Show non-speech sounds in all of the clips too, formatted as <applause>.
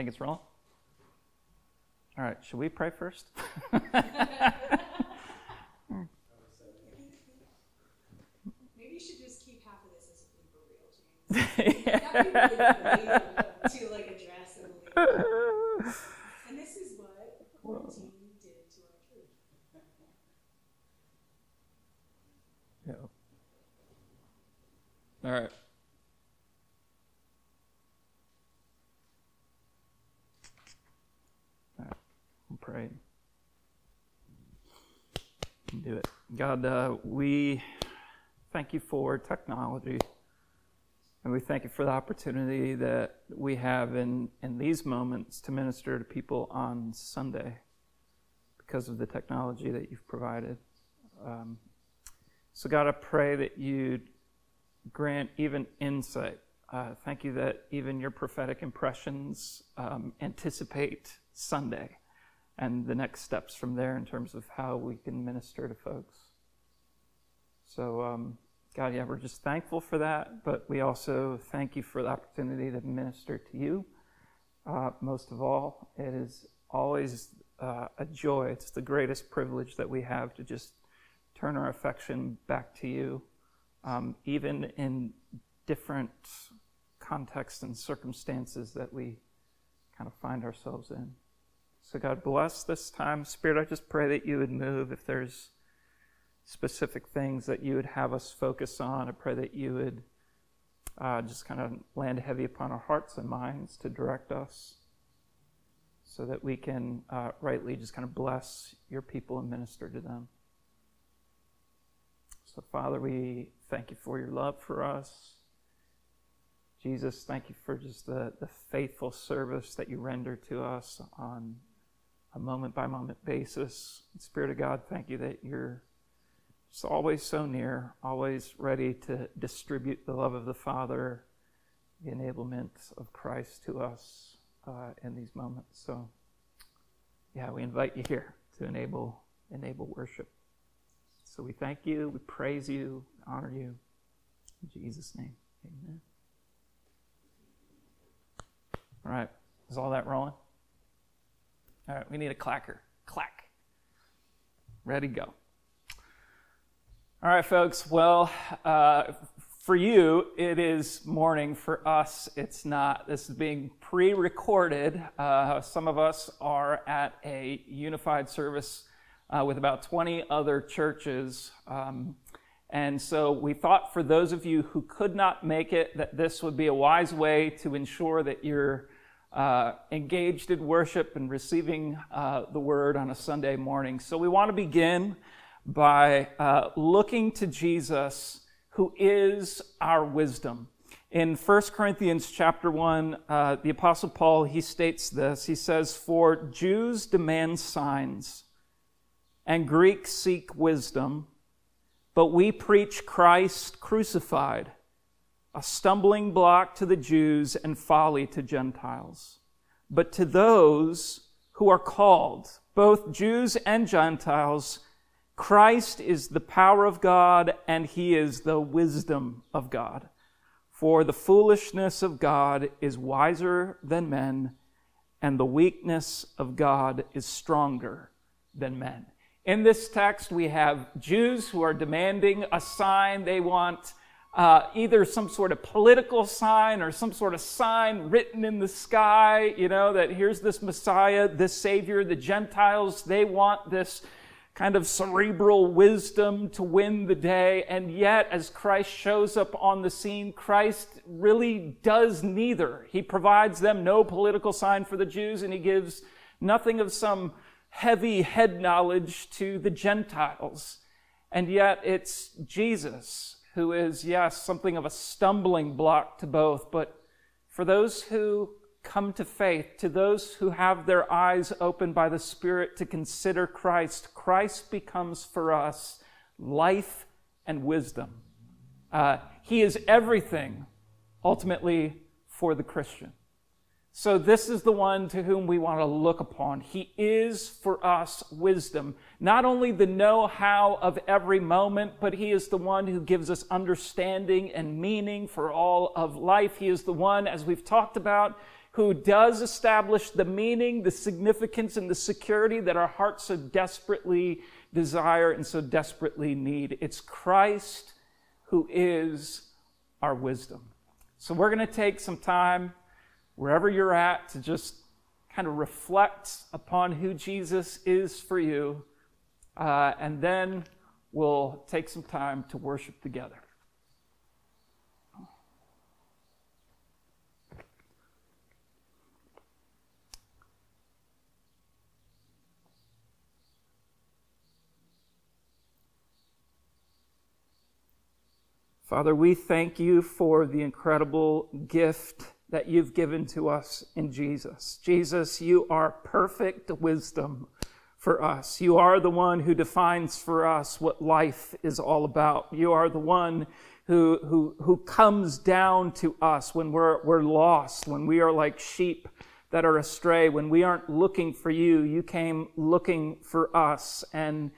Think it's wrong? All right, should we pray first? <laughs> Maybe you should just keep half of this as a blooper reel, James. <laughs> That'd be really great to like address and and this is what quarantine did to our church. yeah. All right. We'll pray. Do it. God, uh, we thank you for technology. And we thank you for the opportunity that we have in, in these moments to minister to people on Sunday because of the technology that you've provided. Um, so, God, I pray that you'd grant even insight. Uh, thank you that even your prophetic impressions um, anticipate Sunday and the next steps from there in terms of how we can minister to folks. So, um, God, yeah, we're just thankful for that, but we also thank you for the opportunity to minister to you. Uh, most of all, it is always uh, a joy. It's the greatest privilege that we have to just turn our affection back to you, um, even in different contexts and circumstances that we kind of find ourselves in. So, God, bless this time. Spirit, I just pray that you would move if there's specific things that you would have us focus on. I pray that you would uh, just kind of land heavy upon our hearts and minds to direct us so that we can uh, rightly just kind of bless your people and minister to them. So, Father, we thank you for your love for us. Jesus, thank you for just the, the faithful service that you render to us on a moment by moment basis. Spirit of God, thank you that you're just always so near, always ready to distribute the love of the Father, the enablement of Christ to us uh, in these moments. So, yeah, we invite you here to enable enable worship. So we thank you, we praise you, honor you. In Jesus' name, amen. All right, is all that rolling? All right, we need a clacker. Clack. Ready, go. All right, folks. Well, uh, for you, it is morning. For us, it's not. This is being pre recorded. Uh, some of us are at a unified service uh, with about 20 other churches. Um, and so we thought for those of you who could not make it, that this would be a wise way to ensure that you're uh, engaged in worship and receiving uh, the word on a Sunday morning. So we want to begin by uh, looking to Jesus, who is our wisdom. In 1 Corinthians chapter 1, uh, the Apostle Paul, he states this. He says, For Jews demand signs, and Greeks seek wisdom, but we preach Christ crucified, a stumbling block to the Jews and folly to Gentiles. But to those who are called, both Jews and Gentiles, Christ is the power of God and he is the wisdom of God. For the foolishness of God is wiser than men, and the weakness of God is stronger than men. In this text, we have Jews who are demanding a sign. They want uh, either some sort of political sign or some sort of sign written in the sky, you know, that here's this Messiah, this Savior. The Gentiles, they want this kind of cerebral wisdom to win the day. And yet, as Christ shows up on the scene, Christ really does neither. He provides them no political sign for the Jews, and he gives nothing of some heavy head knowledge to the Gentiles. And yet, it's Jesus who is, yes, something of a stumbling block to both, but for those who come to faith, to those who have their eyes opened by the Spirit to consider Christ, Christ becomes for us life and wisdom. Uh, he is everything ultimately for the Christian. So, this is the one to whom we want to look upon. He is for us wisdom. Not only the know how of every moment, but He is the one who gives us understanding and meaning for all of life. He is the one, as we've talked about, who does establish the meaning, the significance, and the security that our hearts so desperately desire and so desperately need. It's Christ who is our wisdom. So we're going to take some time, wherever you're at, to just kind of reflect upon who Jesus is for you, uh, and then we'll take some time to worship together. Father, we thank you for the incredible gift that you've given to us in Jesus. Jesus, you are perfect wisdom for us. You are the one who defines for us what life is all about. You are the one who, who, who comes down to us when we're, we're lost, when we are like sheep that are astray, when we aren't looking for you. You came looking for us and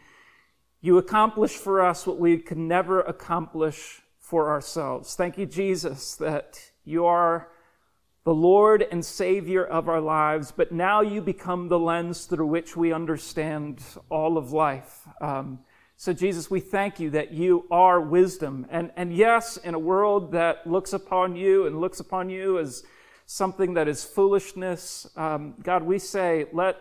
you accomplished for us what we could never accomplish for ourselves. Thank you, Jesus, that you are the Lord and Savior of our lives, but now you become the lens through which we understand all of life. Um, so, Jesus, we thank you that you are wisdom. And, and yes, in a world that looks upon you and looks upon you as something that is foolishness, um, God, we say, let,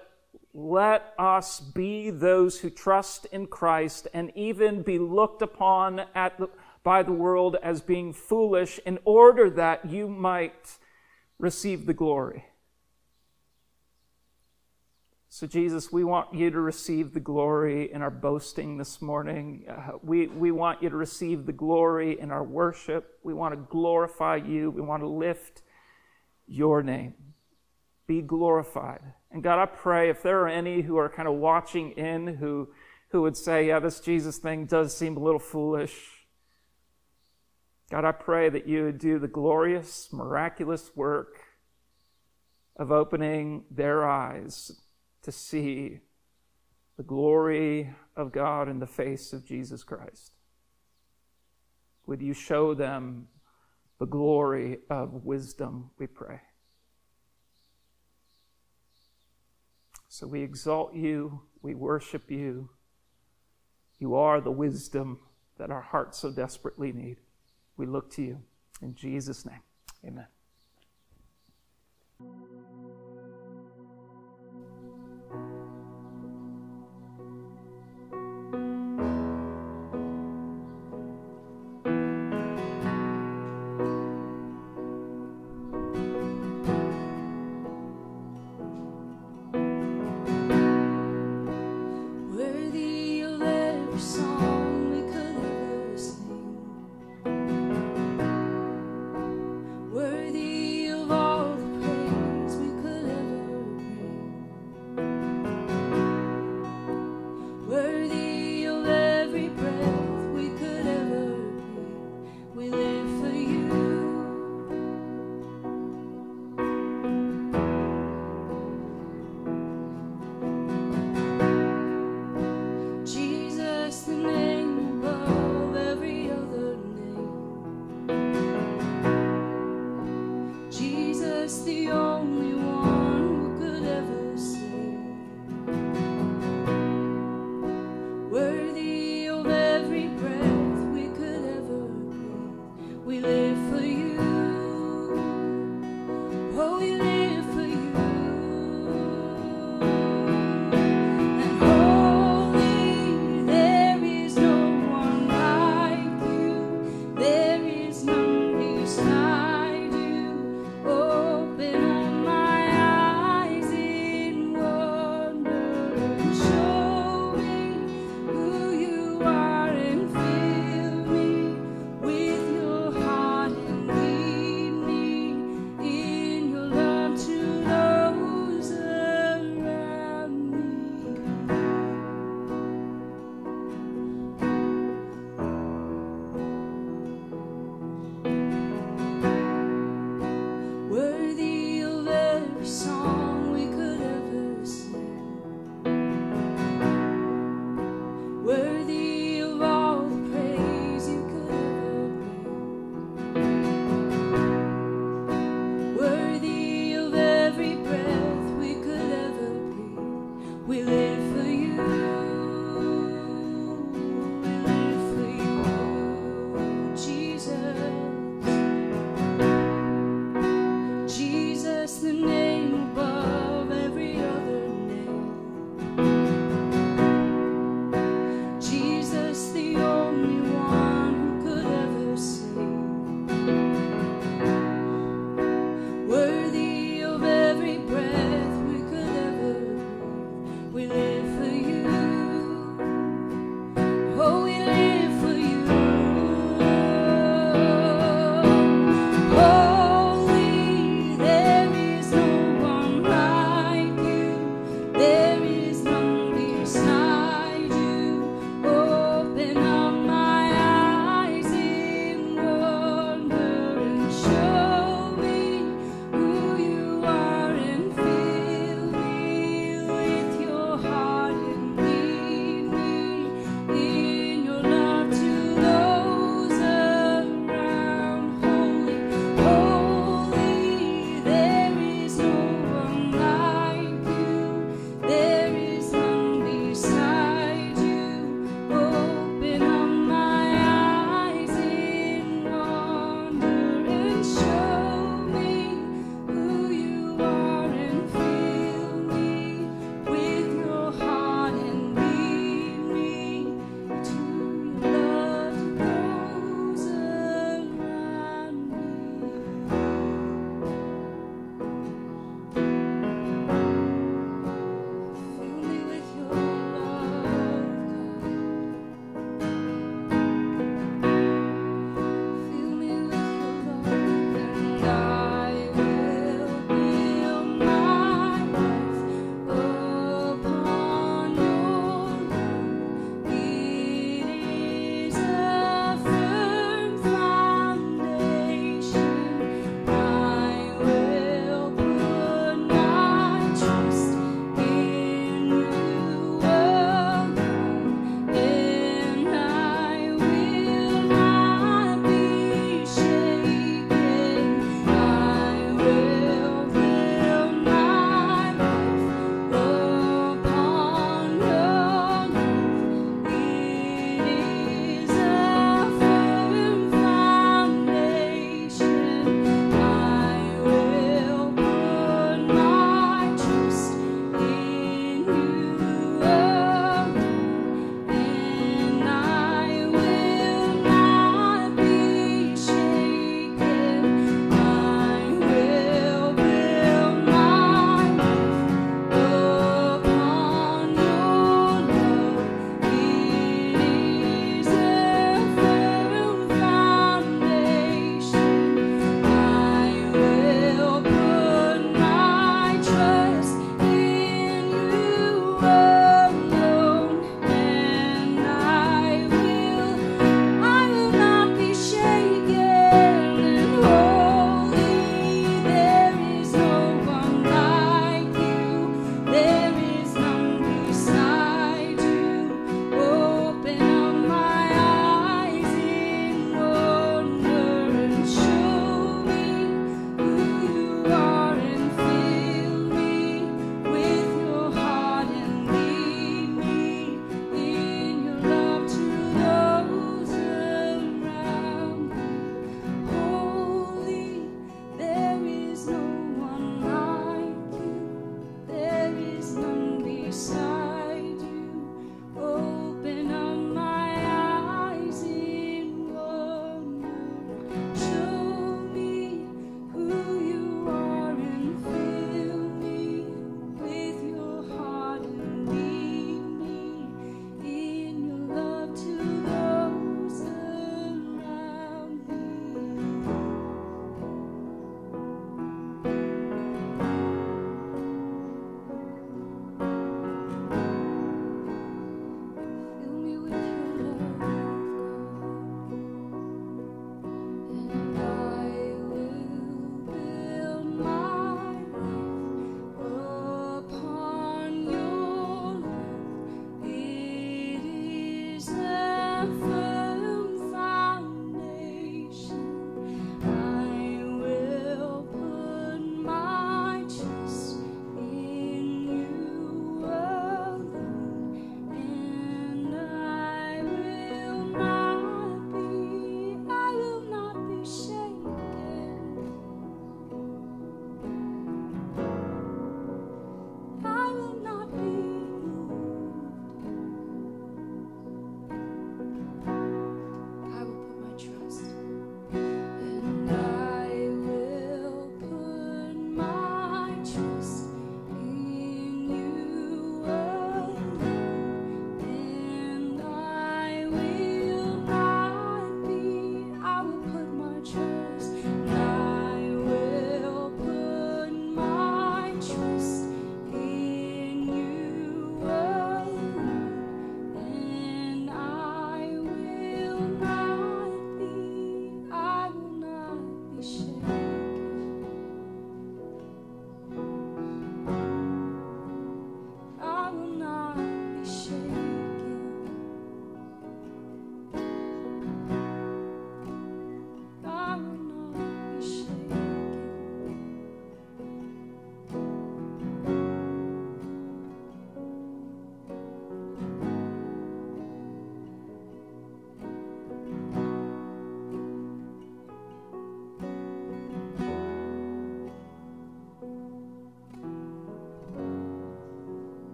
let us be those who trust in Christ and even be looked upon at the, by the world as being foolish in order that you might receive the glory. So, Jesus, we want you to receive the glory in our boasting this morning. Uh, we, we want you to receive the glory in our worship. We want to glorify you. We want to lift your name. Be glorified. And God, I pray if there are any who are kind of watching in who, who would say, yeah, this Jesus thing does seem a little foolish. God, I pray that you would do the glorious, miraculous work of opening their eyes to see the glory of God in the face of Jesus Christ. Would you show them the glory of wisdom, we pray. So we exalt you, we worship you. You are the wisdom that our hearts so desperately need. We look to you. In Jesus' name, amen.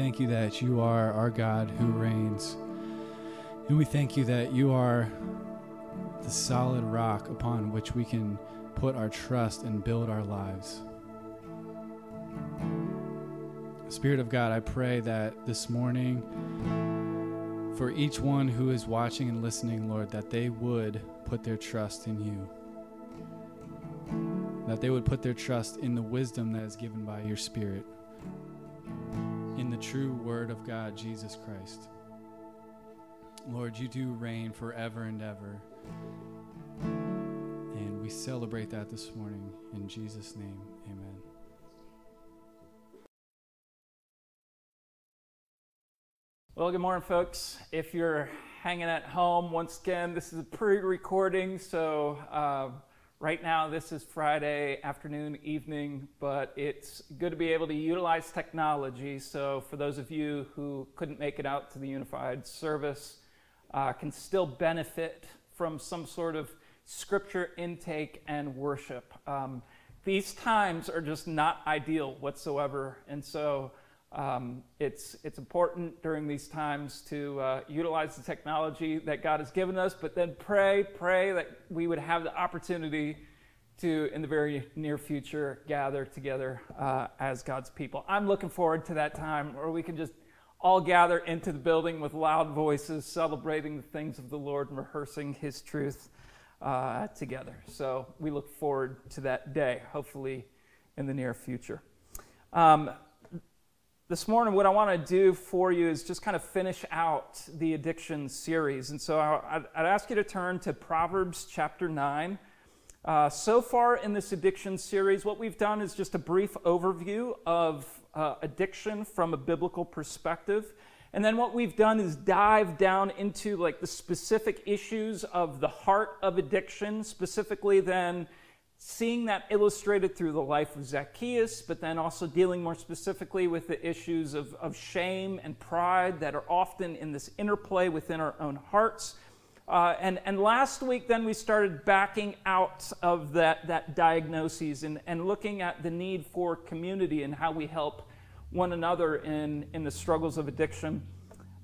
Thank you that you are our God who reigns. And we thank you that you are the solid rock upon which we can put our trust and build our lives. Spirit of God, I pray that this morning, for each one who is watching and listening, Lord, that they would put their trust in you. That they would put their trust in the wisdom that is given by your Spirit, true Word of God, Jesus Christ. Lord, you do reign forever and ever. And we celebrate that this morning. In Jesus' name, amen. Well, good morning, folks. If you're hanging at home, once again, this is a pre recording, so uh, right now this is Friday afternoon, evening, but it's good to be able to utilize technology. So, for those of you who couldn't make it out to the unified service, uh, can still benefit from some sort of scripture intake and worship. Um, these times are just not ideal whatsoever, and so um, it's, it's important during these times to uh, utilize the technology that God has given us, but then pray, pray that we would have the opportunity to, in the very near future, gather together uh, as God's people. I'm looking forward to that time where we can just all gather into the building with loud voices, celebrating the things of the Lord and rehearsing His truth uh, together. So we look forward to that day, hopefully in the near future. Um, this morning, what I want to do for you is just kind of finish out the addiction series. And so I'd, ask you to turn to Proverbs chapter 9. Uh, so far in this addiction series, what we've done is just a brief overview of uh, addiction from a biblical perspective. And then what we've done is dive down into like the specific issues of the heart of addiction, specifically then seeing that illustrated through the life of Zacchaeus, but then also dealing more specifically with the issues of, of shame and pride that are often in this interplay within our own hearts. Uh, and, and last week, then we started backing out of that, that diagnosis and, and looking at the need for community and how we help one another in, in the struggles of addiction.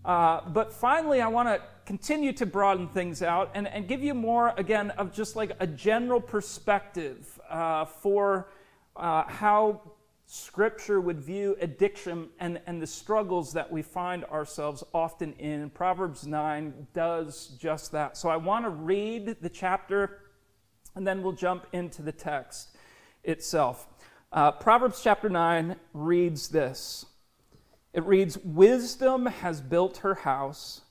Uh, but finally, I want to continue to broaden things out and, and give you more, again, of just like a general perspective uh, for uh, how Scripture would view addiction and, and the struggles that we find ourselves often in. Proverbs 9 does just that. So I want to read the chapter and then we'll jump into the text itself. Uh, Proverbs chapter 9 reads this. It reads Wisdom has built her house,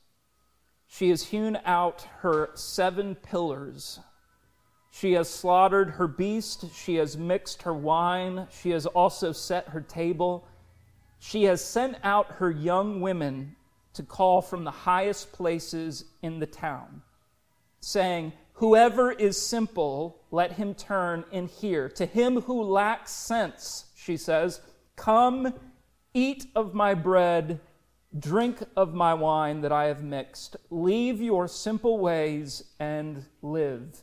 she has hewn out her seven pillars. She has slaughtered her beast, she has mixed her wine, she has also set her table. She has sent out her young women to call from the highest places in the town, saying, Whoever is simple, let him turn in here. To him who lacks sense, she says, Come Eat of my bread, drink of my wine that I have mixed. Leave your simple ways and live,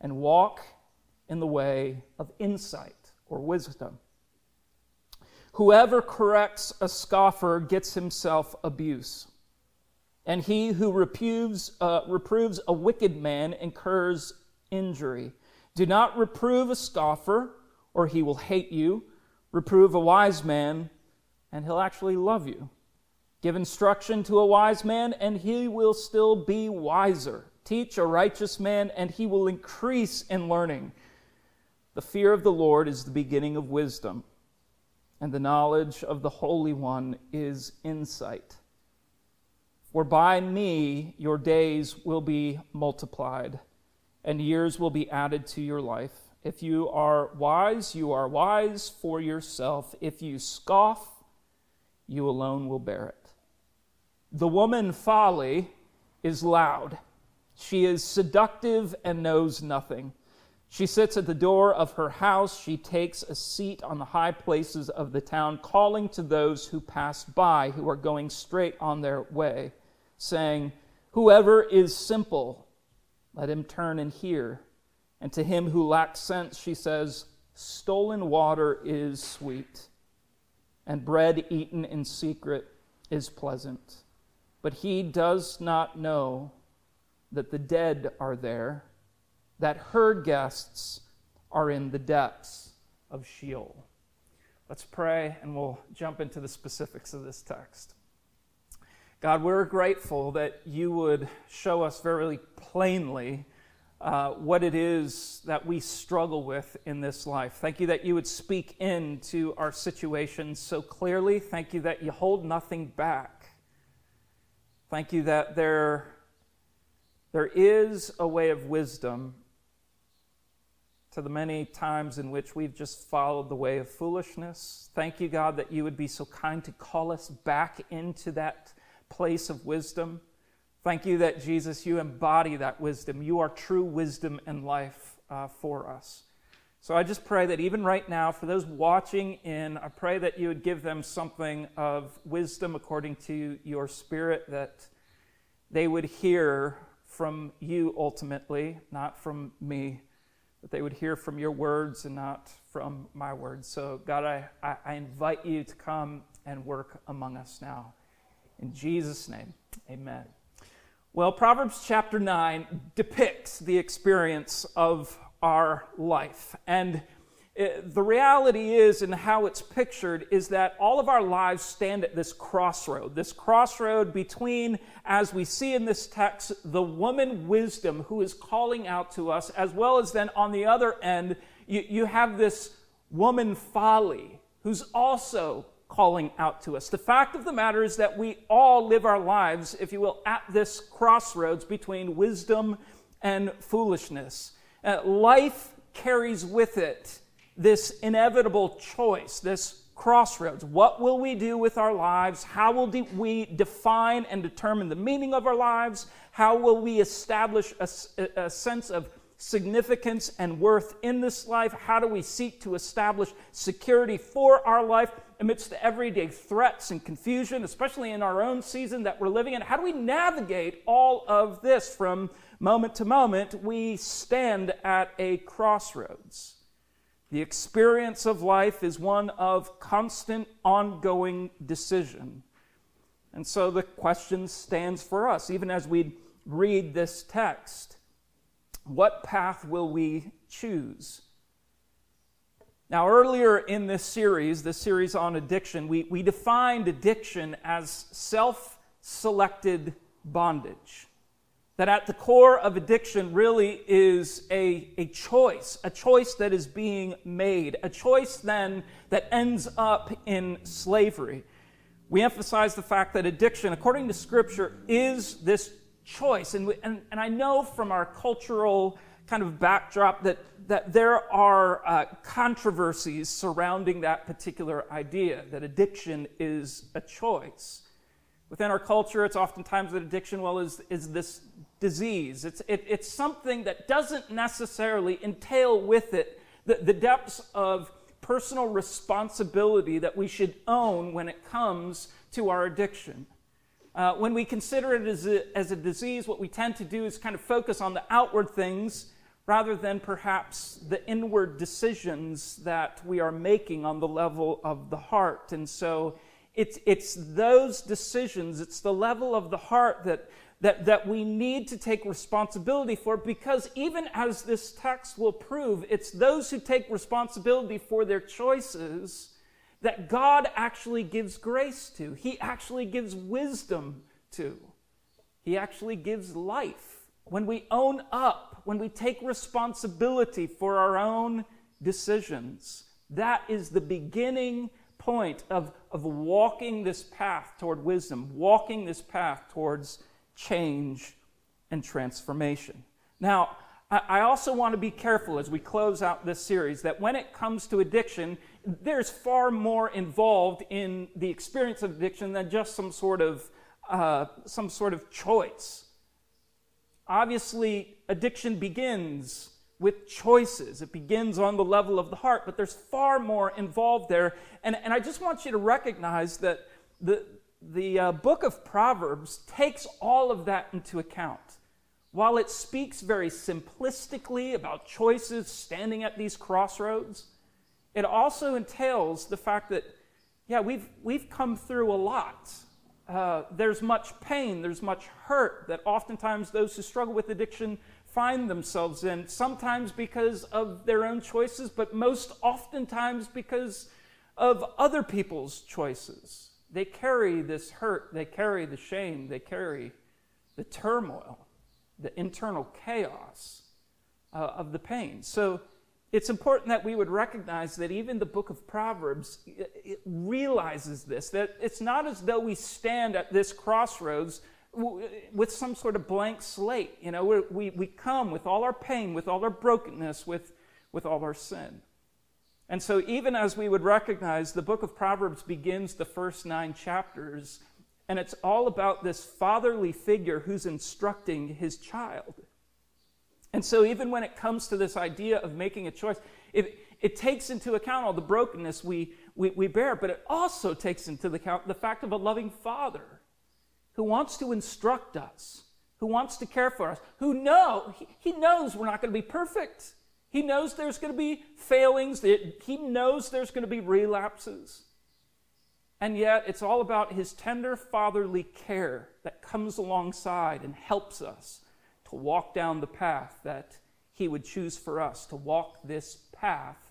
and walk in the way of insight or wisdom. Whoever corrects a scoffer gets himself abuse, and he who reproves, uh, reproves a wicked man incurs injury. Do not reprove a scoffer, or he will hate you. Reprove a wise man, and he'll actually love you. Give instruction to a wise man, and he will still be wiser. Teach a righteous man, and he will increase in learning. The fear of the Lord is the beginning of wisdom, and the knowledge of the Holy One is insight. For by me your days will be multiplied, and years will be added to your life. If you are wise, you are wise for yourself. If you scoff, you alone will bear it. The woman folly is loud. She is seductive and knows nothing. She sits at the door of her house. She takes a seat on the high places of the town, calling to those who pass by, who are going straight on their way, saying, Whoever is simple, let him turn and hear. And to him who lacks sense, she says, Stolen water is sweet and bread eaten in secret is pleasant. but he does not know that the dead are there, that her guests are in the depths of Sheol. Let's pray and we'll jump into the specifics of this text. God, we're grateful that you would show us very plainly uh, what it is that we struggle with in this life. Thank you that you would speak into our situations so clearly. Thank you that you hold nothing back. Thank you that there, there is a way of wisdom to the many times in which we've just followed the way of foolishness. Thank you, God, that you would be so kind to call us back into that place of wisdom. Thank you that, Jesus, you embody that wisdom. You are true wisdom and life uh, for us. So I just pray that even right now, for those watching in, I pray that you would give them something of wisdom according to your spirit, that they would hear from you ultimately, not from me, that they would hear from your words and not from my words. So, God, I, I, I invite you to come and work among us now. In Jesus' name, amen. Well, Proverbs chapter 9 depicts the experience of our life. And it, the reality is, and how it's pictured, is that all of our lives stand at this crossroad. This crossroad between, as we see in this text, the woman wisdom who is calling out to us, as well as then on the other end, you, you have this woman folly who's also calling out to us. The fact of the matter is that we all live our lives, if you will, at this crossroads between wisdom and foolishness. Uh, life carries with it this inevitable choice, this crossroads. What will we do with our lives? How will de- we define and determine the meaning of our lives? How will we establish a, a sense of significance and worth in this life? How do we seek to establish security for our life amidst the everyday threats and confusion, especially in our own season that we're living in? How do we navigate all of this from moment to moment? We stand at a crossroads. The experience of life is one of constant, ongoing decision. And so the question stands for us, even as we read this text what path will we choose? Now, earlier in this series, this series on addiction, we, we defined addiction as self selected bondage. That at the core of addiction really is a, a choice, a choice that is being made, a choice then that ends up in slavery. We emphasize the fact that addiction, according to Scripture, is this choice. And, we, and, and I know from our cultural kind of backdrop that, that there are uh, controversies surrounding that particular idea, that addiction is a choice. Within our culture, it's oftentimes that addiction, well, is, is this disease. It's, it, it's something that doesn't necessarily entail with it the, the depths of personal responsibility that we should own when it comes to our addiction. Uh, when we consider it as a, as a disease, what we tend to do is kind of focus on the outward things rather than perhaps the inward decisions that we are making on the level of the heart. And so it's, it's those decisions, it's the level of the heart that, that, that we need to take responsibility for because even as this text will prove, it's those who take responsibility for their choices that God actually gives grace to. He actually gives wisdom to. He actually gives life. When we own up, when we take responsibility for our own decisions, that is the beginning point of, of walking this path toward wisdom, walking this path towards change and transformation. Now, I also want to be careful as we close out this series that when it comes to addiction, there's far more involved in the experience of addiction than just some sort of uh, some sort of choice. Obviously, addiction begins with choices. It begins on the level of the heart, but there's far more involved there. And, and I just want you to recognize that the, the uh, book of Proverbs takes all of that into account. While it speaks very simplistically about choices standing at these crossroads, it also entails the fact that, yeah, we've, we've come through a lot. uh, there's much pain, there's much hurt that oftentimes those who struggle with addiction find themselves in, sometimes because of their own choices, but most oftentimes because of other people's choices. They carry this hurt, they carry the shame, they carry the turmoil, the internal chaos uh, of the pain. So it's important that we would recognize that even the book of Proverbs realizes this that it's not as though we stand at this crossroads with some sort of blank slate. You know, we, we come with all our pain, with all our brokenness, with, with all our sin. And so, even as we would recognize, the book of Proverbs begins the first nine chapters, and it's all about this fatherly figure who's instructing his child. And so, even when it comes to this idea of making a choice, it, it takes into account all the brokenness we, we, we bear, but it also takes into account the fact of a loving father who wants to instruct us, who wants to care for us, who know, he, he knows we're not going to be perfect. He knows there's going to be failings, he knows there's going to be relapses. And yet, it's all about his tender fatherly care that comes alongside and helps us to walk down the path that he would choose for us, to walk this path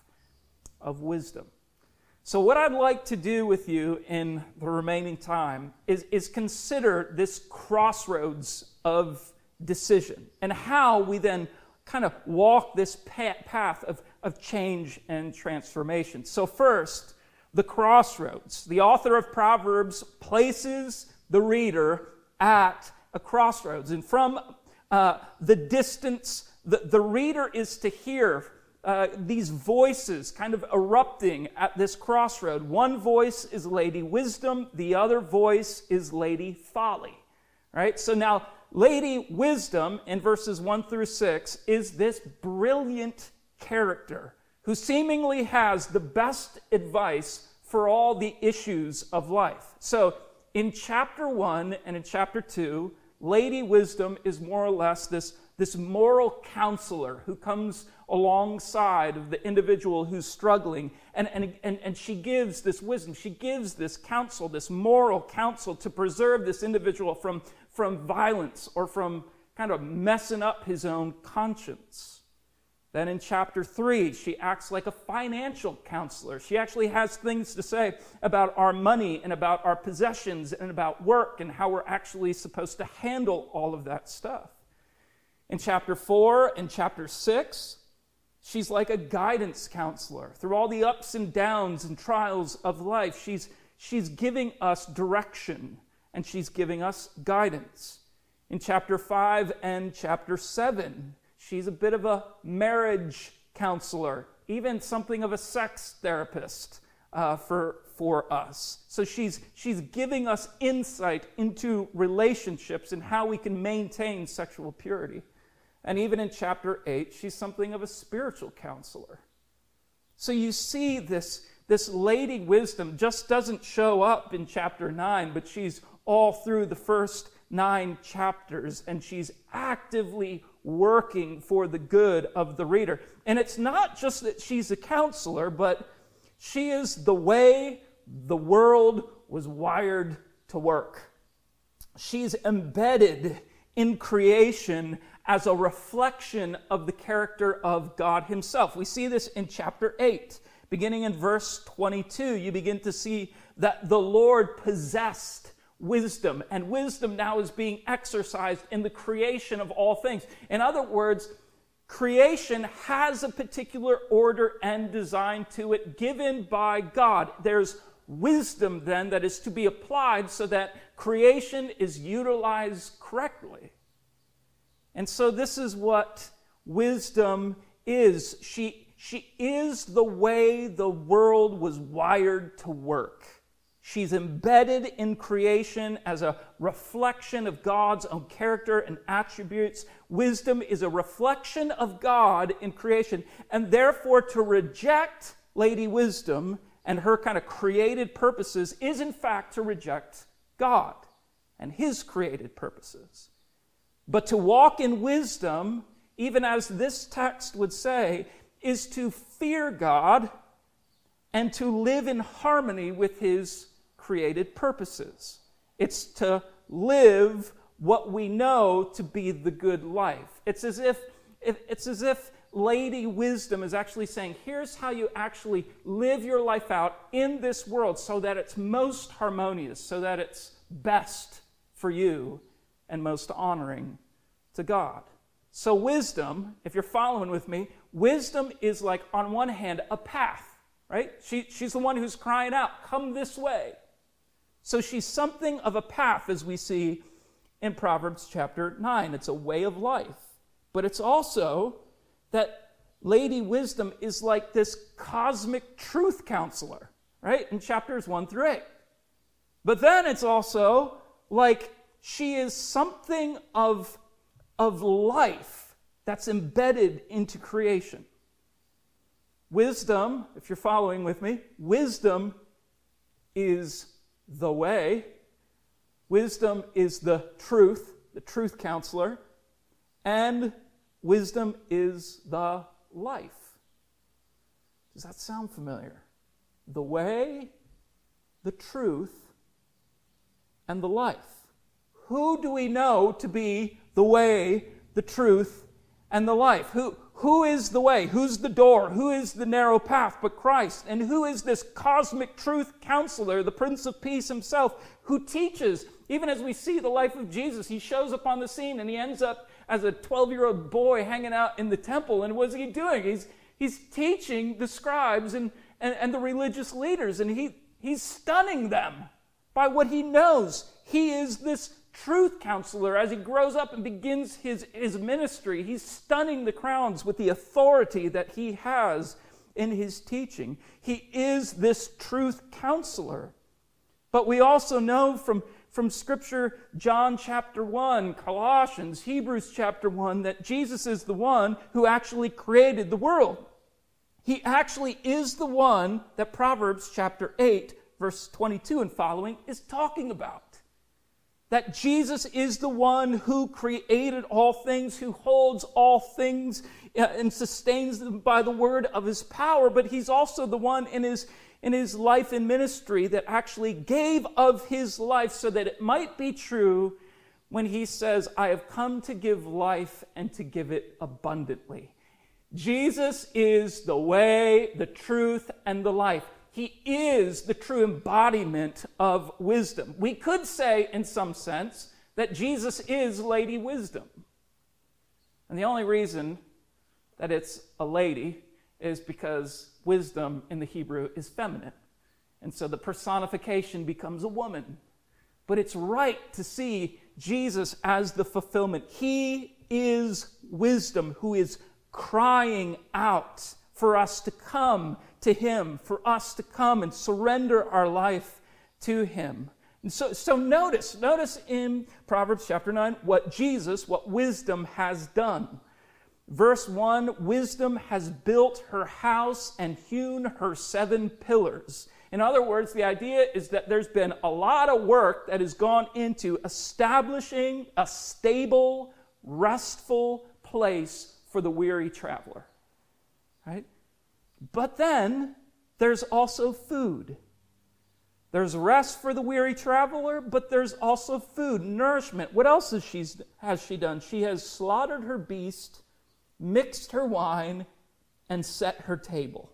of wisdom. So, what I'd like to do with you in the remaining time is, is consider this crossroads of decision and how we then kind of walk this path of, of change and transformation. So, first, the crossroads. The author of Proverbs places the reader at a crossroads. And from uh, the distance, the, the reader is to hear uh, these voices kind of erupting at this crossroad. One voice is Lady Wisdom, the other voice is Lady Folly. Right? So now, Lady Wisdom in verses 1 through 6 is this brilliant character who seemingly has the best advice for all the issues of life. So, in chapter 1 and in chapter 2, Lady Wisdom is more or less this, this moral counselor who comes alongside of the individual who's struggling. And, and, and, and she gives this wisdom, she gives this counsel, this moral counsel to preserve this individual from, from violence or from kind of messing up his own conscience. Then in chapter 3, she acts like a financial counselor. She actually has things to say about our money and about our possessions and about work and how we're actually supposed to handle all of that stuff. In chapter 4 and chapter 6, she's like a guidance counselor. Through all the ups and downs and trials of life, she's, she's giving us direction and she's giving us guidance. In chapter 5 and chapter 7, she's a bit of a marriage counselor, even something of a sex therapist uh, for, for us. So she's, she's giving us insight into relationships and how we can maintain sexual purity. And even in chapter 8, she's something of a spiritual counselor. So you see this, this lady wisdom just doesn't show up in chapter 9, but she's all through the first nine chapters, and she's actively working for the good of the reader. And it's not just that she's a counselor, but she is the way the world was wired to work. She's embedded in creation as a reflection of the character of God Himself. We see this in chapter 8. Beginning in verse 22, you begin to see that the Lord possessed wisdom, and wisdom now is being exercised in the creation of all things. In other words, creation has a particular order and design to it given by God. There's wisdom then that is to be applied so that creation is utilized correctly. And so this is what wisdom is. She, she is the way the world was wired to work. She's embedded in creation as a reflection of God's own character and attributes. Wisdom is a reflection of God in creation. And therefore, to reject Lady Wisdom and her kind of created purposes is, in fact, to reject God and His created purposes. But to walk in wisdom, even as this text would say, is to fear God and to live in harmony with His created purposes. It's to live what we know to be the good life. It's as if, it's as if Lady Wisdom is actually saying, here's how you actually live your life out in this world so that it's most harmonious, so that it's best for you and most honoring to God. So, wisdom, if you're following with me, wisdom is like, on one hand, a path, right? She, she's the one who's crying out, come this way. So, she's something of a path, as we see in Proverbs chapter 9. It's a way of life. But it's also that Lady Wisdom is like this cosmic truth counselor, right? In chapters 1 through 8. But then it's also like she is something of, of life that's embedded into creation. Wisdom, if you're following with me, wisdom is the way. Wisdom is the truth, the truth counselor. And wisdom is the life. Does that sound familiar? The way, the truth, and the life. Who do we know to be the way, the truth, and the life? Who, who is the way? Who's the door? Who is the narrow path but Christ? And who is this cosmic truth counselor, the Prince of Peace himself, who teaches? Even as we see the life of Jesus, he shows up on the scene and he ends up as a 12 year old boy hanging out in the temple. And what's he doing? He's, he's teaching the scribes and, and, and the religious leaders, and he, he's stunning them by what he knows. He is this truth counselor as he grows up and begins his, his ministry. He's stunning the crowds with the authority that he has in his teaching. He is this truth counselor. But we also know from, from Scripture, John chapter 1, Colossians, Hebrews chapter 1, that Jesus is the one who actually created the world. He actually is the one that Proverbs chapter 8 verse 22 and following, is talking about. That Jesus is the one who created all things, who holds all things uh, and sustains them by the word of his power, but he's also the one in his, in his life and ministry that actually gave of his life so that it might be true when he says, I have come to give life and to give it abundantly. Jesus is the way, the truth, and the life. He is the true embodiment of wisdom. We could say, in some sense, that Jesus is Lady Wisdom. And the only reason that it's a lady is because wisdom in the Hebrew is feminine. And so the personification becomes a woman. But it's right to see Jesus as the fulfillment. He is wisdom who is crying out for us to come to Him, for us to come and surrender our life to Him. And so, so notice, notice in Proverbs chapter 9 what Jesus, what wisdom has done. Verse 1 Wisdom has built her house and hewn her seven pillars. In other words, the idea is that there's been a lot of work that has gone into establishing a stable, restful place for the weary traveler. Right? But then there's also food. There's rest for the weary traveler, but there's also food, nourishment. What else has she, has she done? She has slaughtered her beast, mixed her wine, and set her table.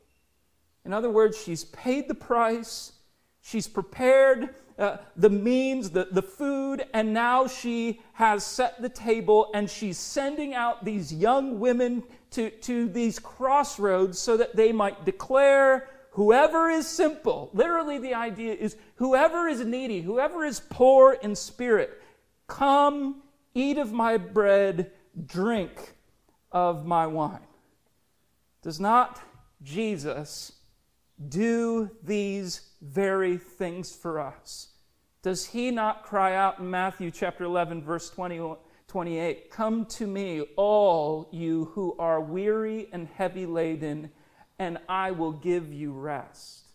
In other words, she's paid the price, she's prepared uh, the means, the, the food, and now she has set the table and she's sending out these young women to, to these crossroads so that they might declare whoever is simple, literally, the idea is whoever is needy, whoever is poor in spirit, come, eat of my bread, drink of my wine. Does not Jesus do these very things for us? Does he not cry out in Matthew chapter 11, verse 20, 28 Come to me, all you who are weary and heavy laden, and I will give you rest.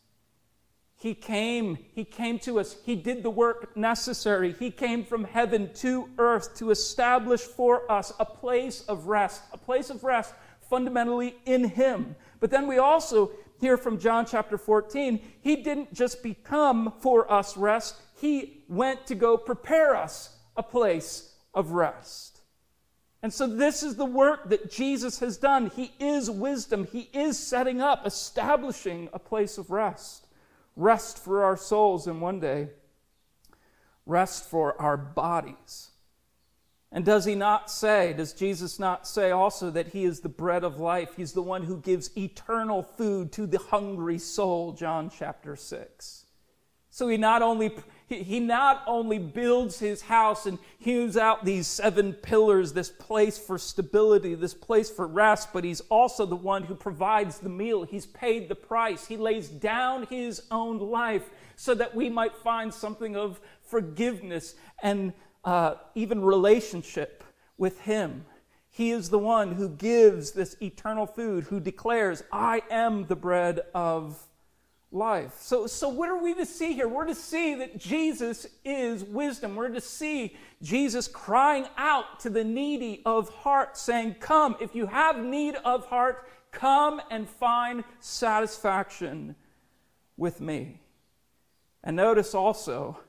He came, he came to us, he did the work necessary. He came from heaven to earth to establish for us a place of rest, a place of rest fundamentally in him. But then we also hear from John chapter 14, he didn't just become for us rest, he went to go prepare us a place of rest. And so, this is the work that Jesus has done. He is wisdom. He is setting up, establishing a place of rest. Rest for our souls, and one day, rest for our bodies. And does he not say, does Jesus not say also that he is the bread of life? He's the one who gives eternal food to the hungry soul, John chapter 6. So he not only he, not only builds his house and hews out these seven pillars, this place for stability, this place for rest, but he's also the one who provides the meal. He's paid the price. He lays down his own life so that we might find something of forgiveness and uh, even relationship with Him. He is the one who gives this eternal food, who declares, I am the bread of life. So, so what are we to see here? We're to see that Jesus is wisdom. We're to see Jesus crying out to the needy of heart, saying, Come, if you have need of heart, come and find satisfaction with me. And notice also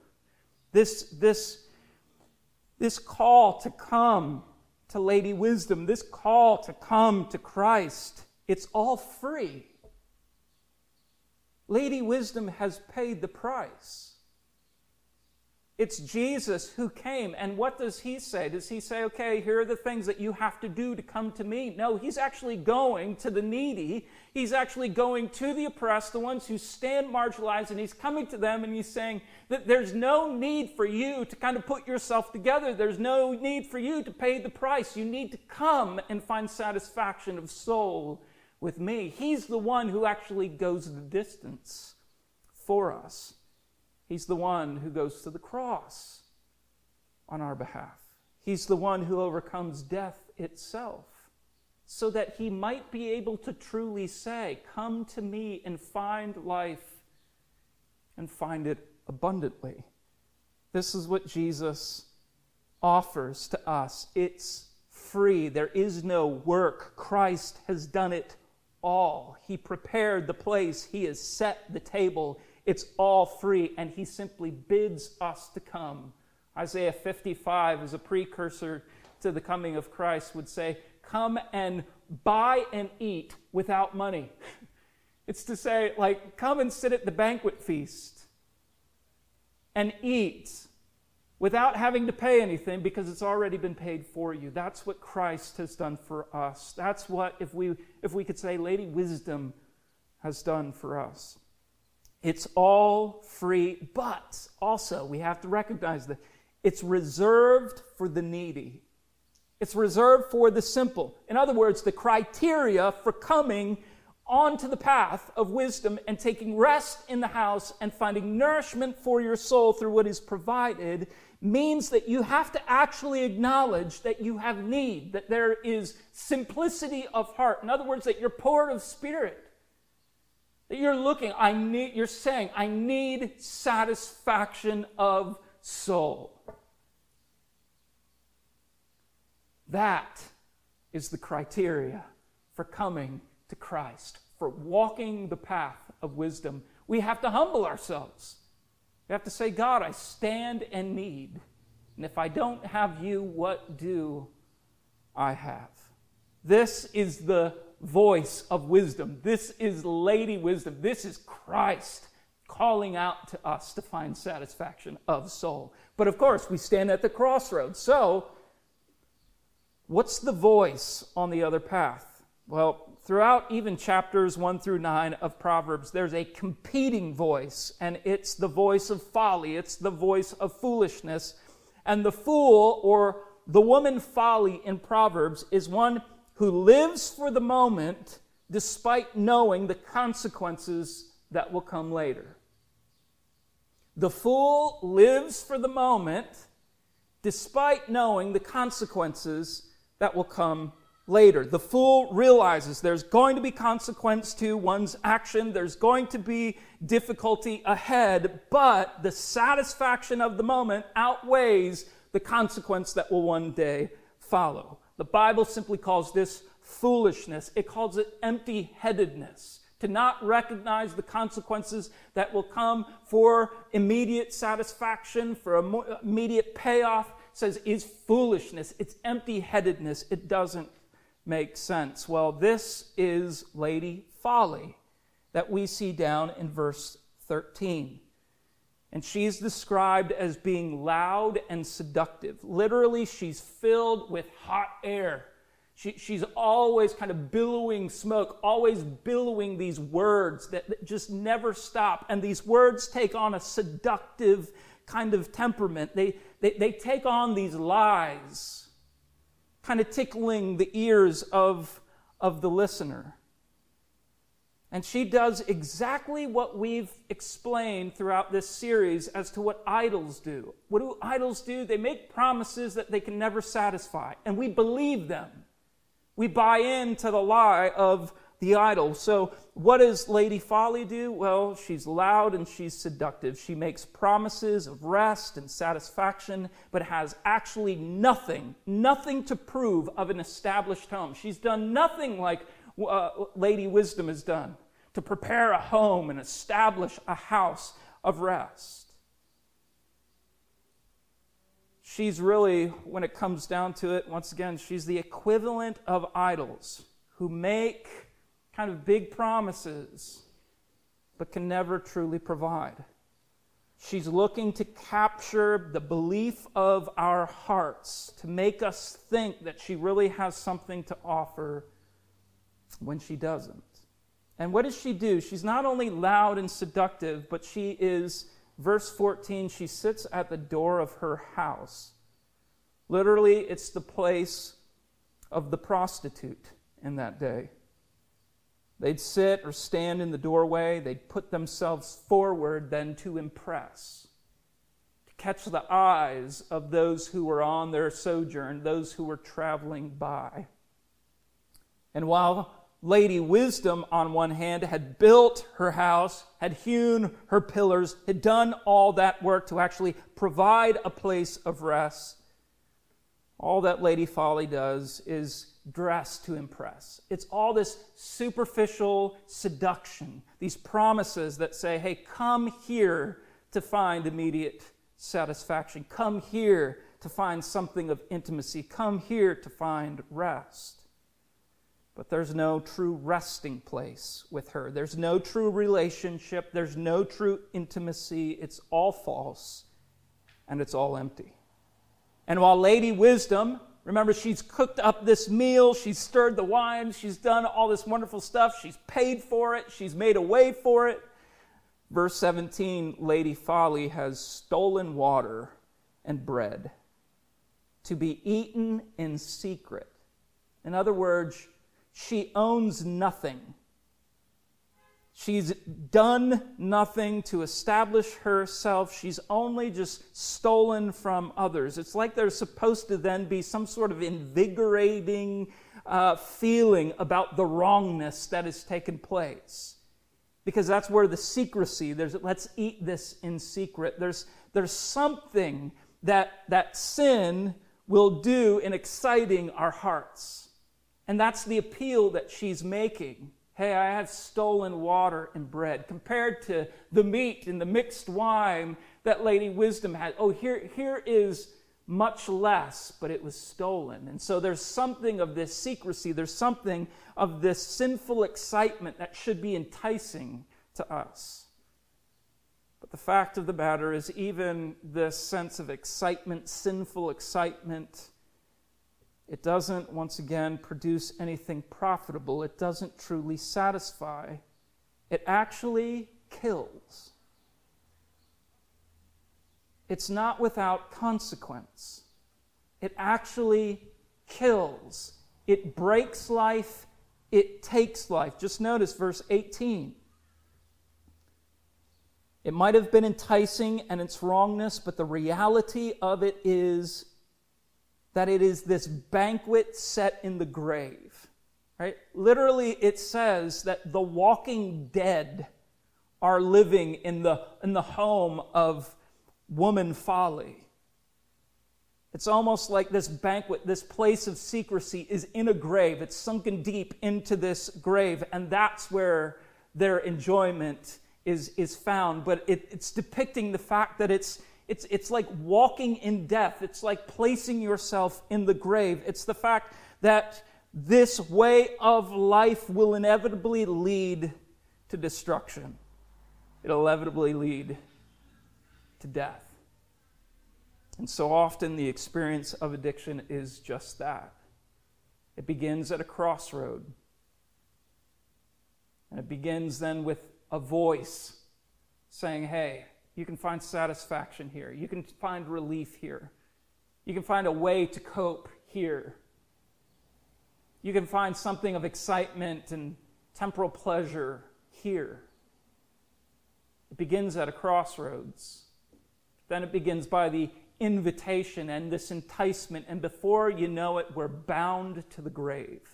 this, this this call to come to Lady Wisdom, this call to come to Christ, it's all free. Lady Wisdom has paid the price. It's Jesus who came. And what does he say? Does he say, okay, here are the things that you have to do to come to me? No, he's actually going to the needy. He's actually going to the oppressed, the ones who stand marginalized, and he's coming to them and he's saying that there's no need for you to kind of put yourself together. There's no need for you to pay the price. You need to come and find satisfaction of soul with me. He's the one who actually goes the distance for us. He's the one who goes to the cross on our behalf. He's the one who overcomes death itself so that he might be able to truly say, Come to me and find life and find it abundantly. This is what Jesus offers to us. It's free, there is no work. Christ has done it all. He prepared the place, He has set the table. It's all free, and he simply bids us to come. Isaiah 55, as a precursor to the coming of Christ, would say, Come and buy and eat without money. <laughs> It's to say, like, come and sit at the banquet feast and eat without having to pay anything because it's already been paid for you. That's what Christ has done for us. That's what, if we, if we could say, Lady Wisdom has done for us. It's all free, but also we have to recognize that it's reserved for the needy. It's reserved for the simple. In other words, the criteria for coming onto the path of wisdom and taking rest in the house and finding nourishment for your soul through what is provided means that you have to actually acknowledge that you have need, that there is simplicity of heart. In other words, that you're poor of spirit. That you're looking, I need, you're saying, I need satisfaction of soul. That is the criteria for coming to Christ, for walking the path of wisdom. We have to humble ourselves. We have to say, God, I stand and need. And if I don't have you, what do I have? This is the voice of wisdom. This is Lady Wisdom. This is Christ calling out to us to find satisfaction of soul. But of course, we stand at the crossroads. So, what's the voice on the other path? Well, throughout even chapters 1 through 9 of Proverbs, there's a competing voice, and it's the voice of folly, it's the voice of foolishness. And the fool or the woman folly in Proverbs is one who lives for the moment despite knowing the consequences that will come later. The fool lives for the moment despite knowing the consequences that will come later. The fool realizes there's going to be consequence to one's action, there's going to be difficulty ahead, but the satisfaction of the moment outweighs the consequence that will one day follow. The Bible simply calls this foolishness, it calls it empty headedness. to not recognize the consequences that will come for immediate satisfaction, for immediate payoff, says is foolishness. It's empty headedness. It doesn't make sense. Well, this is Lady Folly that we see down in verse 13. And she's described as being loud and seductive. Literally, she's filled with hot air. She, she's always kind of billowing smoke, always billowing these words that, that just never stop. And these words take on a seductive kind of temperament. They, they, they take on these lies, kind of tickling the ears of, of the listener. And she does exactly what we've explained throughout this series as to what idols do. What do idols do? They make promises that they can never satisfy, and we believe them. We buy into the lie of the idol. So, what does Lady Folly do? Well, she's loud and she's seductive. She makes promises of rest and satisfaction, but has actually nothing, nothing to prove of an established home. She's done nothing like uh, Lady Wisdom has done to prepare a home and establish a house of rest. She's really, when it comes down to it, once again, she's the equivalent of idols who make kind of big promises but can never truly provide. She's looking to capture the belief of our hearts, to make us think that she really has something to offer when she doesn't. And what does she do? She's not only loud and seductive, but she is, verse 14, she sits at the door of her house. Literally, it's the place of the prostitute in that day. They'd sit or stand in the doorway, they'd put themselves forward then to impress, to catch the eyes of those who were on their sojourn, those who were traveling by. And while Lady Wisdom, on one hand, had built her house, had hewn her pillars, had done all that work to actually provide a place of rest. All that Lady Folly does is dress to impress. It's all this superficial seduction, these promises that say, hey, come here to find immediate satisfaction. Come here to find something of intimacy. Come here to find rest. But there's no true resting place with her. There's no true relationship. There's no true intimacy. It's all false and it's all empty. And while Lady Wisdom, remember, she's cooked up this meal, she's stirred the wine, she's done all this wonderful stuff, she's paid for it, she's made a way for it. Verse 17 Lady Folly has stolen water and bread to be eaten in secret. In other words, she owns nothing. She's done nothing to establish herself. She's only just stolen from others. It's like there's supposed to then be some sort of invigorating uh, feeling about the wrongness that has taken place. Because that's where the secrecy, there's let's eat this in secret. There's, there's something that, that sin will do in exciting our hearts. And that's the appeal that she's making. Hey, I have stolen water and bread compared to the meat and the mixed wine that Lady Wisdom had. Oh, here, here is much less, but it was stolen. And so there's something of this secrecy, there's something of this sinful excitement that should be enticing to us. But the fact of the matter is, even this sense of excitement, sinful excitement, it doesn't, once again, produce anything profitable. It doesn't truly satisfy. It actually kills. It's not without consequence. It actually kills. It breaks life. It takes life. Just notice verse 18. It might have been enticing and its wrongness, but the reality of it is that it is this banquet set in the grave. Right? Literally, it says that the walking dead are living in the, in the home of woman folly. It's almost like this banquet, this place of secrecy is in a grave. It's sunken deep into this grave, and that's where their enjoyment is, is found, but it, it's depicting the fact that it's, it's, it's like walking in death. It's like placing yourself in the grave. It's the fact that this way of life will inevitably lead to destruction, it'll inevitably lead to death. And so often the experience of addiction is just that. It begins at a crossroad. And it begins then with a voice saying, Hey, you can find satisfaction here. You can find relief here. You can find a way to cope here. You can find something of excitement and temporal pleasure here. It begins at a crossroads. Then it begins by the invitation and this enticement, and before you know it, we're bound to the grave.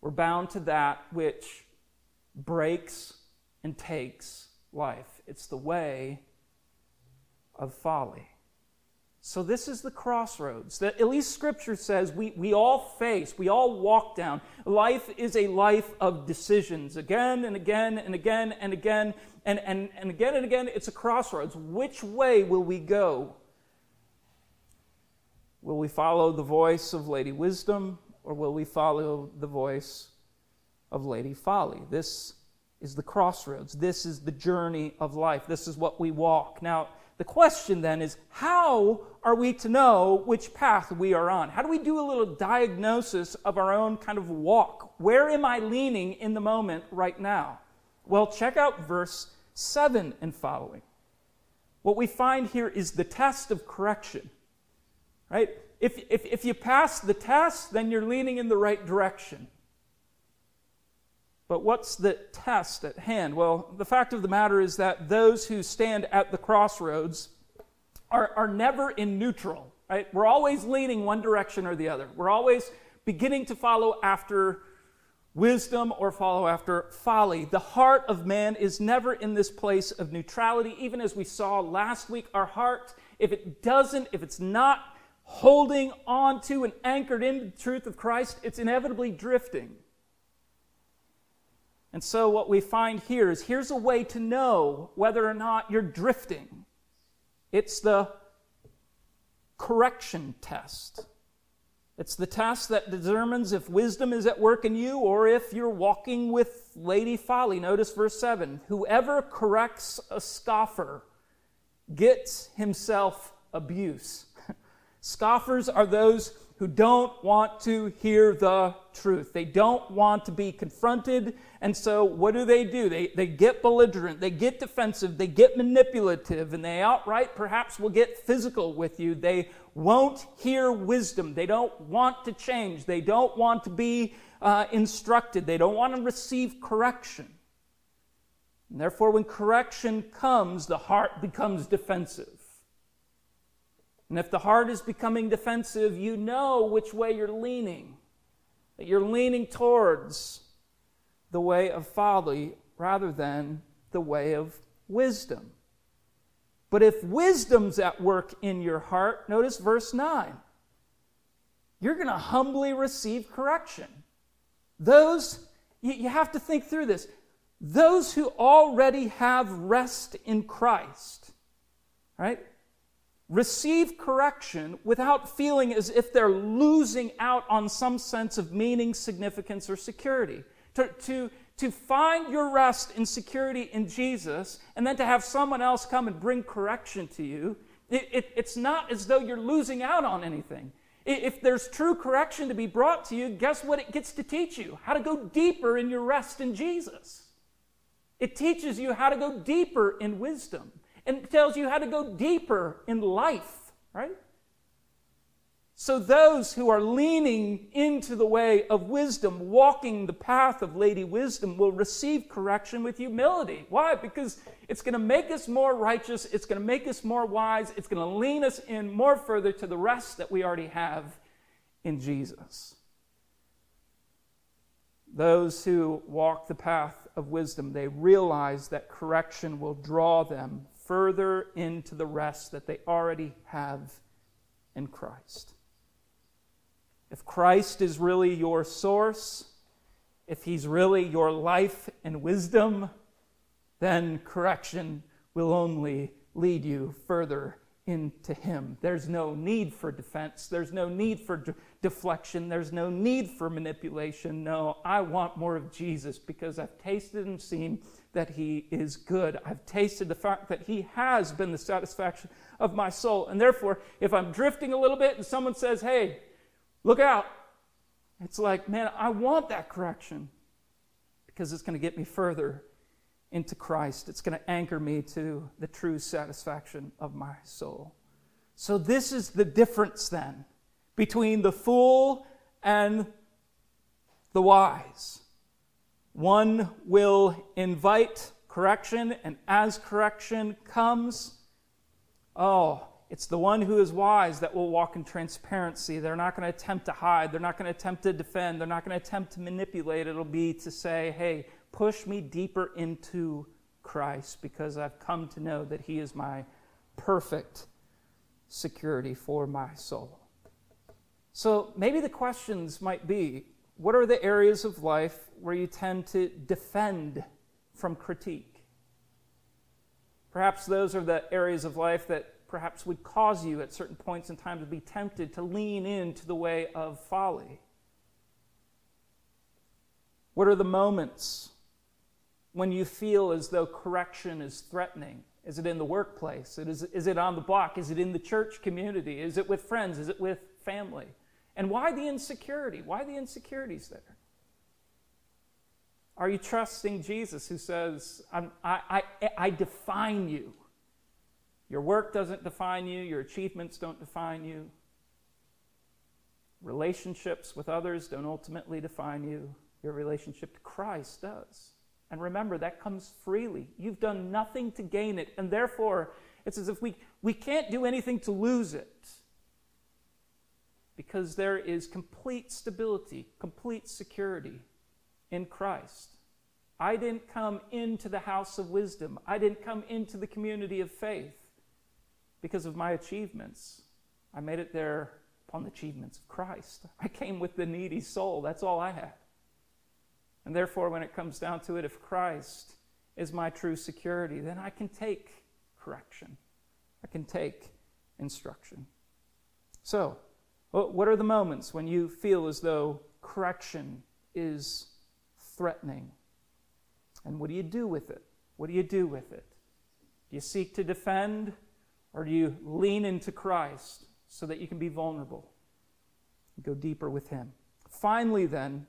We're bound to that which breaks and takes life. It's the way of folly. So, this is the crossroads that at least Scripture says we, we all face, we all walk down. Life is a life of decisions again and again and again and again and, and, and again and again. It's a crossroads. Which way will we go? Will we follow the voice of Lady Wisdom or will we follow the voice of Lady Folly? This is the crossroads. This is the journey of life. This is what we walk. Now, the question then is how are we to know which path we are on? How do we do a little diagnosis of our own kind of walk? Where am I leaning in the moment right now? Well, check out verse 7 and following. What we find here is the test of correction. Right? If, if, if you pass the test, then you're leaning in the right direction. But what's the test at hand? Well, the fact of the matter is that those who stand at the crossroads are, are never in neutral, right? We're always leaning one direction or the other. We're always beginning to follow after wisdom or follow after folly. The heart of man is never in this place of neutrality. Even as we saw last week, our heart, if it doesn't, if it's not holding on to and anchored in the truth of Christ, it's inevitably drifting. And so, what we find here is here's a way to know whether or not you're drifting it's the correction test. It's the test that determines if wisdom is at work in you or if you're walking with Lady Folly. Notice verse 7 Whoever corrects a scoffer gets himself abuse. <laughs> Scoffers are those who don't want to hear the truth. They don't want to be confronted. And so, what do they do? They, they get belligerent, they get defensive, they get manipulative, and they outright perhaps will get physical with you. They won't hear wisdom. They don't want to change. They don't want to be uh, instructed. They don't want to receive correction. And therefore, when correction comes, the heart becomes defensive. And if the heart is becoming defensive, you know which way you're leaning. That you're leaning towards the way of folly rather than the way of wisdom. But if wisdom's at work in your heart, notice verse 9. You're going to humbly receive correction. Those, you have to think through this. Those who already have rest in Christ, right? Receive correction without feeling as if they're losing out on some sense of meaning, significance, or security. To, to, to find your rest and security in Jesus, and then to have someone else come and bring correction to you, it, it, it's not as though you're losing out on anything. If there's true correction to be brought to you, guess what it gets to teach you? How to go deeper in your rest in Jesus. It teaches you how to go deeper in wisdom and it tells you how to go deeper in life, right? So, those who are leaning into the way of wisdom, walking the path of Lady Wisdom, will receive correction with humility. Why? Because it's going to make us more righteous, it's going to make us more wise, it's going to lean us in more further to the rest that we already have in Jesus. Those who walk the path of wisdom, they realize that correction will draw them further into the rest that they already have in Christ. If Christ is really your source, if He's really your life and wisdom, then correction will only lead you further into Him. There's no need for defense. There's no need for de- deflection. There's no need for manipulation. No, I want more of Jesus because I've tasted and seen that He is good. I've tasted the fact that He has been the satisfaction of my soul. And therefore, if I'm drifting a little bit and someone says, hey, look out, it's like, man, I want that correction because it's going to get me further into Christ. It's going to anchor me to the true satisfaction of my soul. So, this is the difference then between the fool and the wise. One will invite correction, and as correction comes, oh, it's the one who is wise that will walk in transparency. They're not going to attempt to hide. They're not going to attempt to defend. They're not going to attempt to manipulate. It'll be to say, hey, push me deeper into Christ because I've come to know that He is my perfect security for my soul. So maybe the questions might be what are the areas of life where you tend to defend from critique? Perhaps those are the areas of life that perhaps would cause you at certain points in time to be tempted to lean into the way of folly. What are the moments when you feel as though correction is threatening? Is it in the workplace? Is, it on the block? Is it in the church community? Is it with friends? Is it with family? And why the insecurity? Why the insecurities there? Are you trusting Jesus who says, I, I, I define you? Your work doesn't define you, your achievements don't define you. Relationships with others don't ultimately define you. Your relationship to Christ does. And remember, that comes freely. You've done nothing to gain it. And therefore, it's as if we, we can't do anything to lose it. Because there is complete stability, complete security in Christ. I didn't come into the house of wisdom. I didn't come into the community of faith because of my achievements. I made it there upon the achievements of Christ. I came with the needy soul. That's all I had. And therefore, when it comes down to it, if Christ is my true security, then I can take correction. I can take instruction. So, what are the moments when you feel as though correction is threatening? And what do you do with it? What do you do with it? Do you seek to defend? Or do you lean into Christ so that you can be vulnerable? Go deeper with Him. Finally, then,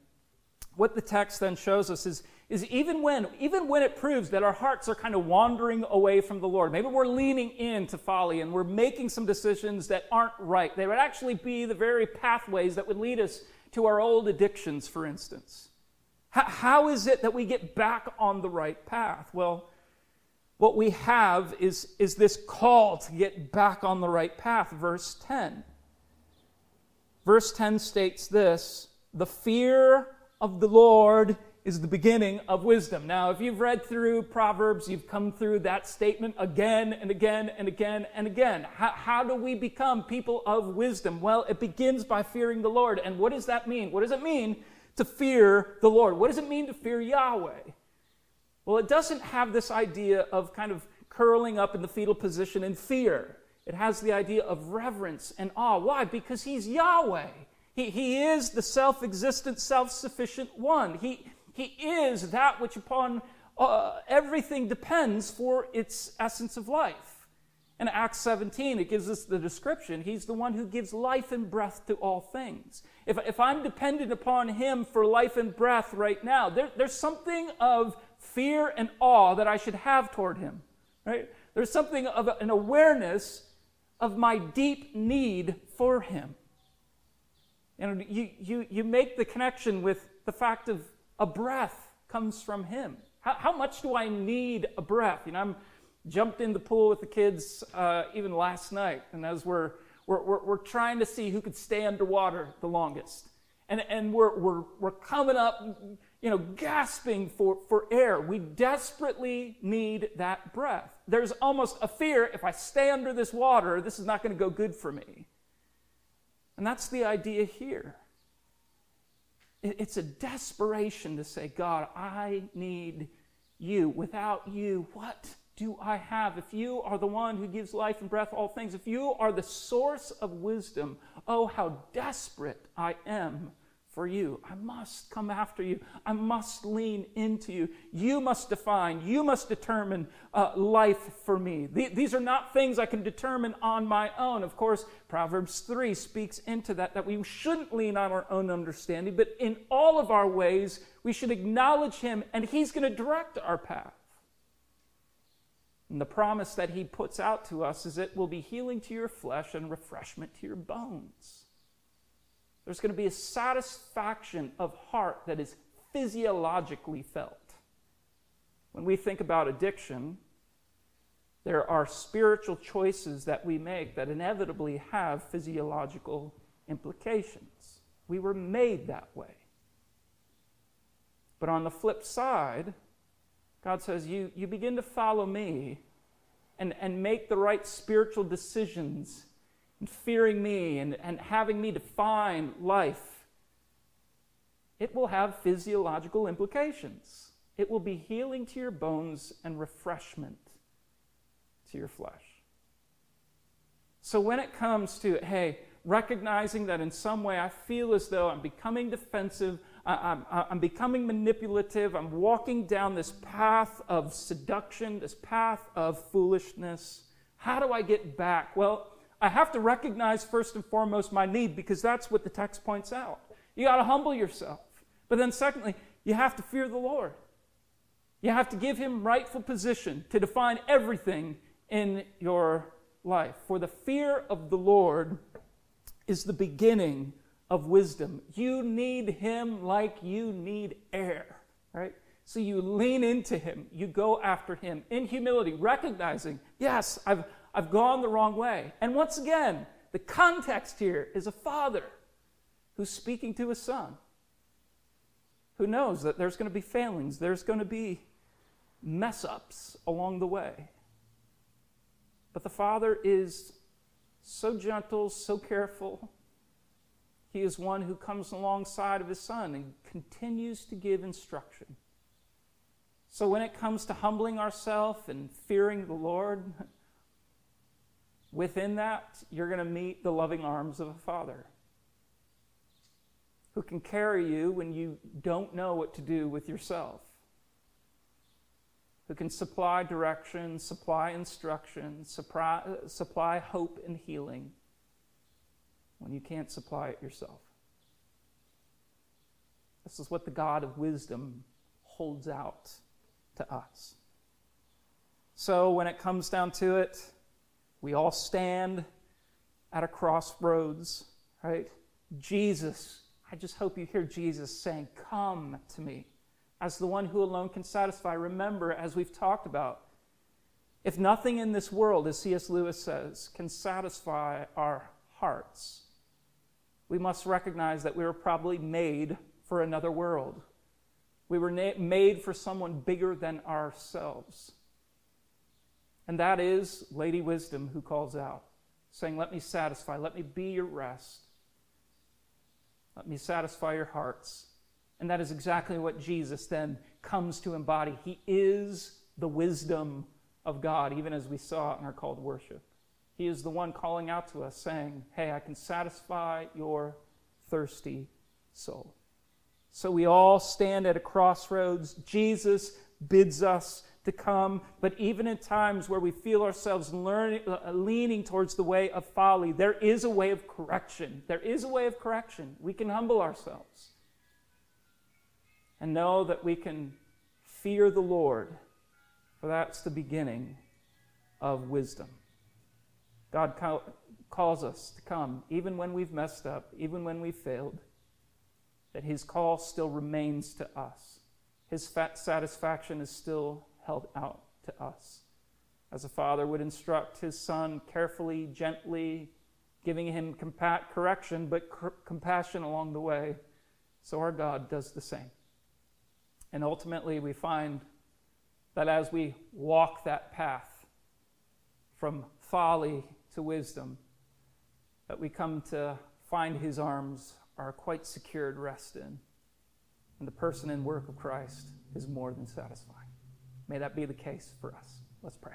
what the text then shows us is, is even when even when it proves that our hearts are kind of wandering away from the Lord, maybe we're leaning into folly and we're making some decisions that aren't right. They would actually be the very pathways that would lead us to our old addictions, for instance. How, how is it that we get back on the right path? Well, what we have is, is this call to get back on the right path. Verse 10. Verse 10 states this The fear of the Lord is the beginning of wisdom. Now, if you've read through Proverbs, you've come through that statement again and again and again and again. How, how, do we become people of wisdom? Well, it begins by fearing the Lord. And what does that mean? What does it mean to fear the Lord? What does it mean to fear Yahweh? Well, it doesn't have this idea of kind of curling up in the fetal position in fear. It has the idea of reverence and awe. Why? Because he's Yahweh. He, he is the self existent, self sufficient one. He, he is that which upon uh, everything depends for its essence of life. In Acts 17, it gives us the description. He's the one who gives life and breath to all things. If, if I'm dependent upon Him for life and breath right now, there, there's something of fear and awe that I should have toward him. Right? There's something of an awareness of my deep need for him. And you, you, you make the connection with the fact of a breath comes from him. How, how much do I need a breath? You know, I'm jumped in the pool with the kids uh, even last night, and as we're, we're, we're, we're trying to see who could stay underwater the longest. And, and we're, we're, we're coming up, you know, gasping for, for air. We desperately need that breath. There's almost a fear if I stay under this water, this is not going to go good for me. And that's the idea here. It's a desperation to say, God, I need you. Without you, what do I have? If you are the one who gives life and breath, all things, if you are the source of wisdom, oh, how desperate I am for you. I must come after you. I must lean into you. You must define, you must determine uh, life for me. these are not things I can determine on my own. Of course, Proverbs 3 speaks into that, that we shouldn't lean on our own understanding, but in all of our ways, we should acknowledge Him, and He's going to direct our path. And the promise that He puts out to us is it will be healing to your flesh and refreshment to your bones. There's going to be a satisfaction of heart that is physiologically felt. When we think about addiction, there are spiritual choices that we make that inevitably have physiological implications. We were made that way. But on the flip side, God says, You, you begin to follow me and, and make the right spiritual decisions and fearing me and, and having me define life, it will have physiological implications. It will be healing to your bones and refreshment to your flesh. So when it comes to, hey, recognizing that in some way I feel as though I'm becoming defensive, I'm, I'm, becoming manipulative, I'm walking down this path of seduction, this path of foolishness. How do I get back? Well, I have to recognize first and foremost my need because that's what the text points out. You got to humble yourself. But then, secondly, you have to fear the Lord. You have to give him rightful position to define everything in your life. For the fear of the Lord is the beginning of wisdom. You need him like you need air, right? So you lean into him, you go after him in humility, recognizing, yes, I've, I've gone the wrong way. And once again, the context here is a father who's speaking to his son, who knows that there's going to be failings, there's going to be mess ups along the way. But the father is so gentle, so careful. He is one who comes alongside of his son and continues to give instruction. So when it comes to humbling ourselves and fearing the Lord, Within that, you're going to meet the loving arms of a father who can carry you when you don't know what to do with yourself, who can supply direction, supply instruction, supply, supply hope and healing when you can't supply it yourself. This is what the God of wisdom holds out to us. So when it comes down to it, we all stand at a crossroads, right? Jesus, I just hope you hear Jesus saying, Come to me as the one who alone can satisfy. Remember, as we've talked about, if nothing in this world, as C.S. Lewis says, can satisfy our hearts, we must recognize that we were probably made for another world. We were na- made for someone bigger than ourselves. And that is Lady Wisdom who calls out, saying, Let me satisfy, let me be your rest, let me satisfy your hearts. And that is exactly what Jesus then comes to embody. He is the wisdom of God, even as we saw in our call to worship. He is the one calling out to us, saying, Hey, I can satisfy your thirsty soul. So we all stand at a crossroads. Jesus bids us to come, but even in times where we feel ourselves learning, uh, leaning towards the way of folly, there is a way of correction. There is a way of correction. We can humble ourselves and know that we can fear the Lord, for that's the beginning of wisdom. God calls us to come, even when we've messed up, even when we've failed, that His call still remains to us. His satisfaction is still held out to us. As a father would instruct his son carefully, gently, giving him compa- correction, but compassion along the way, so our God does the same. And ultimately, we find that as we walk that path from folly to wisdom, that we come to find his arms are quite secured rest in. and the person and work of Christ is more than satisfying. May that be the case for us. Let's pray.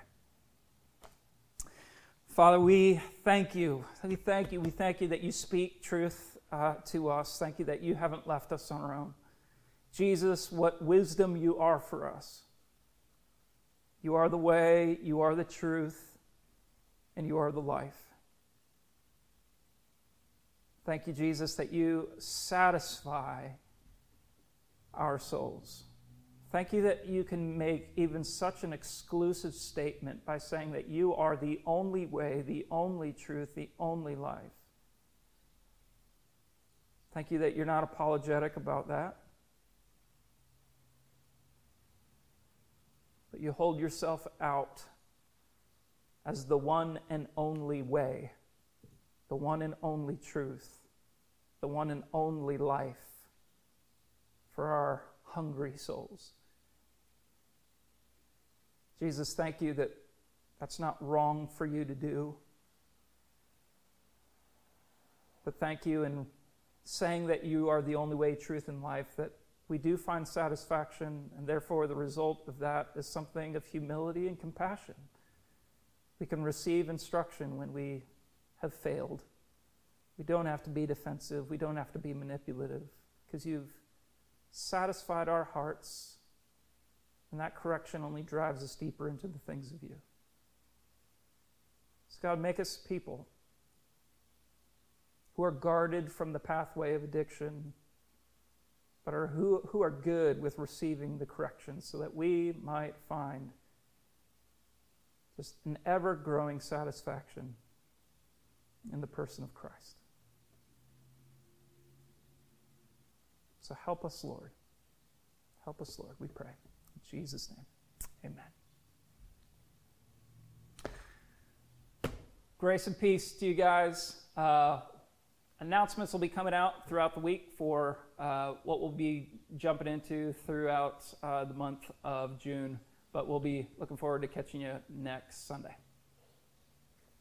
Father, we thank you. We thank you. We thank you that you speak truth uh, to us. Thank you that you haven't left us on our own. Jesus, what wisdom you are for us. You are the way, you are the truth, and you are the life. Thank you, Jesus, that you satisfy our souls. Thank you that you can make even such an exclusive statement by saying that you are the only way, the only truth, the only life. Thank you that you're not apologetic about that. But you hold yourself out as the one and only way, the one and only truth, the one and only life for our hungry souls. Jesus, thank you that that's not wrong for you to do. But thank you in saying that you are the only way, truth, and life, that we do find satisfaction, and therefore the result of that is something of humility and compassion. We can receive instruction when we have failed. We don't have to be defensive, we don't have to be manipulative, because you've satisfied our hearts, and that correction only drives us deeper into the things of you. So, God, make us people who are guarded from the pathway of addiction, but are who, who are good with receiving the correction so that we might find just an ever growing satisfaction in the person of Christ. So help us, Lord. Help us, Lord, we pray. Jesus' name, amen. Grace and peace to you guys. Uh, announcements will be coming out throughout the week for uh, what we'll be jumping into throughout uh, the month of June, but we'll be looking forward to catching you next Sunday.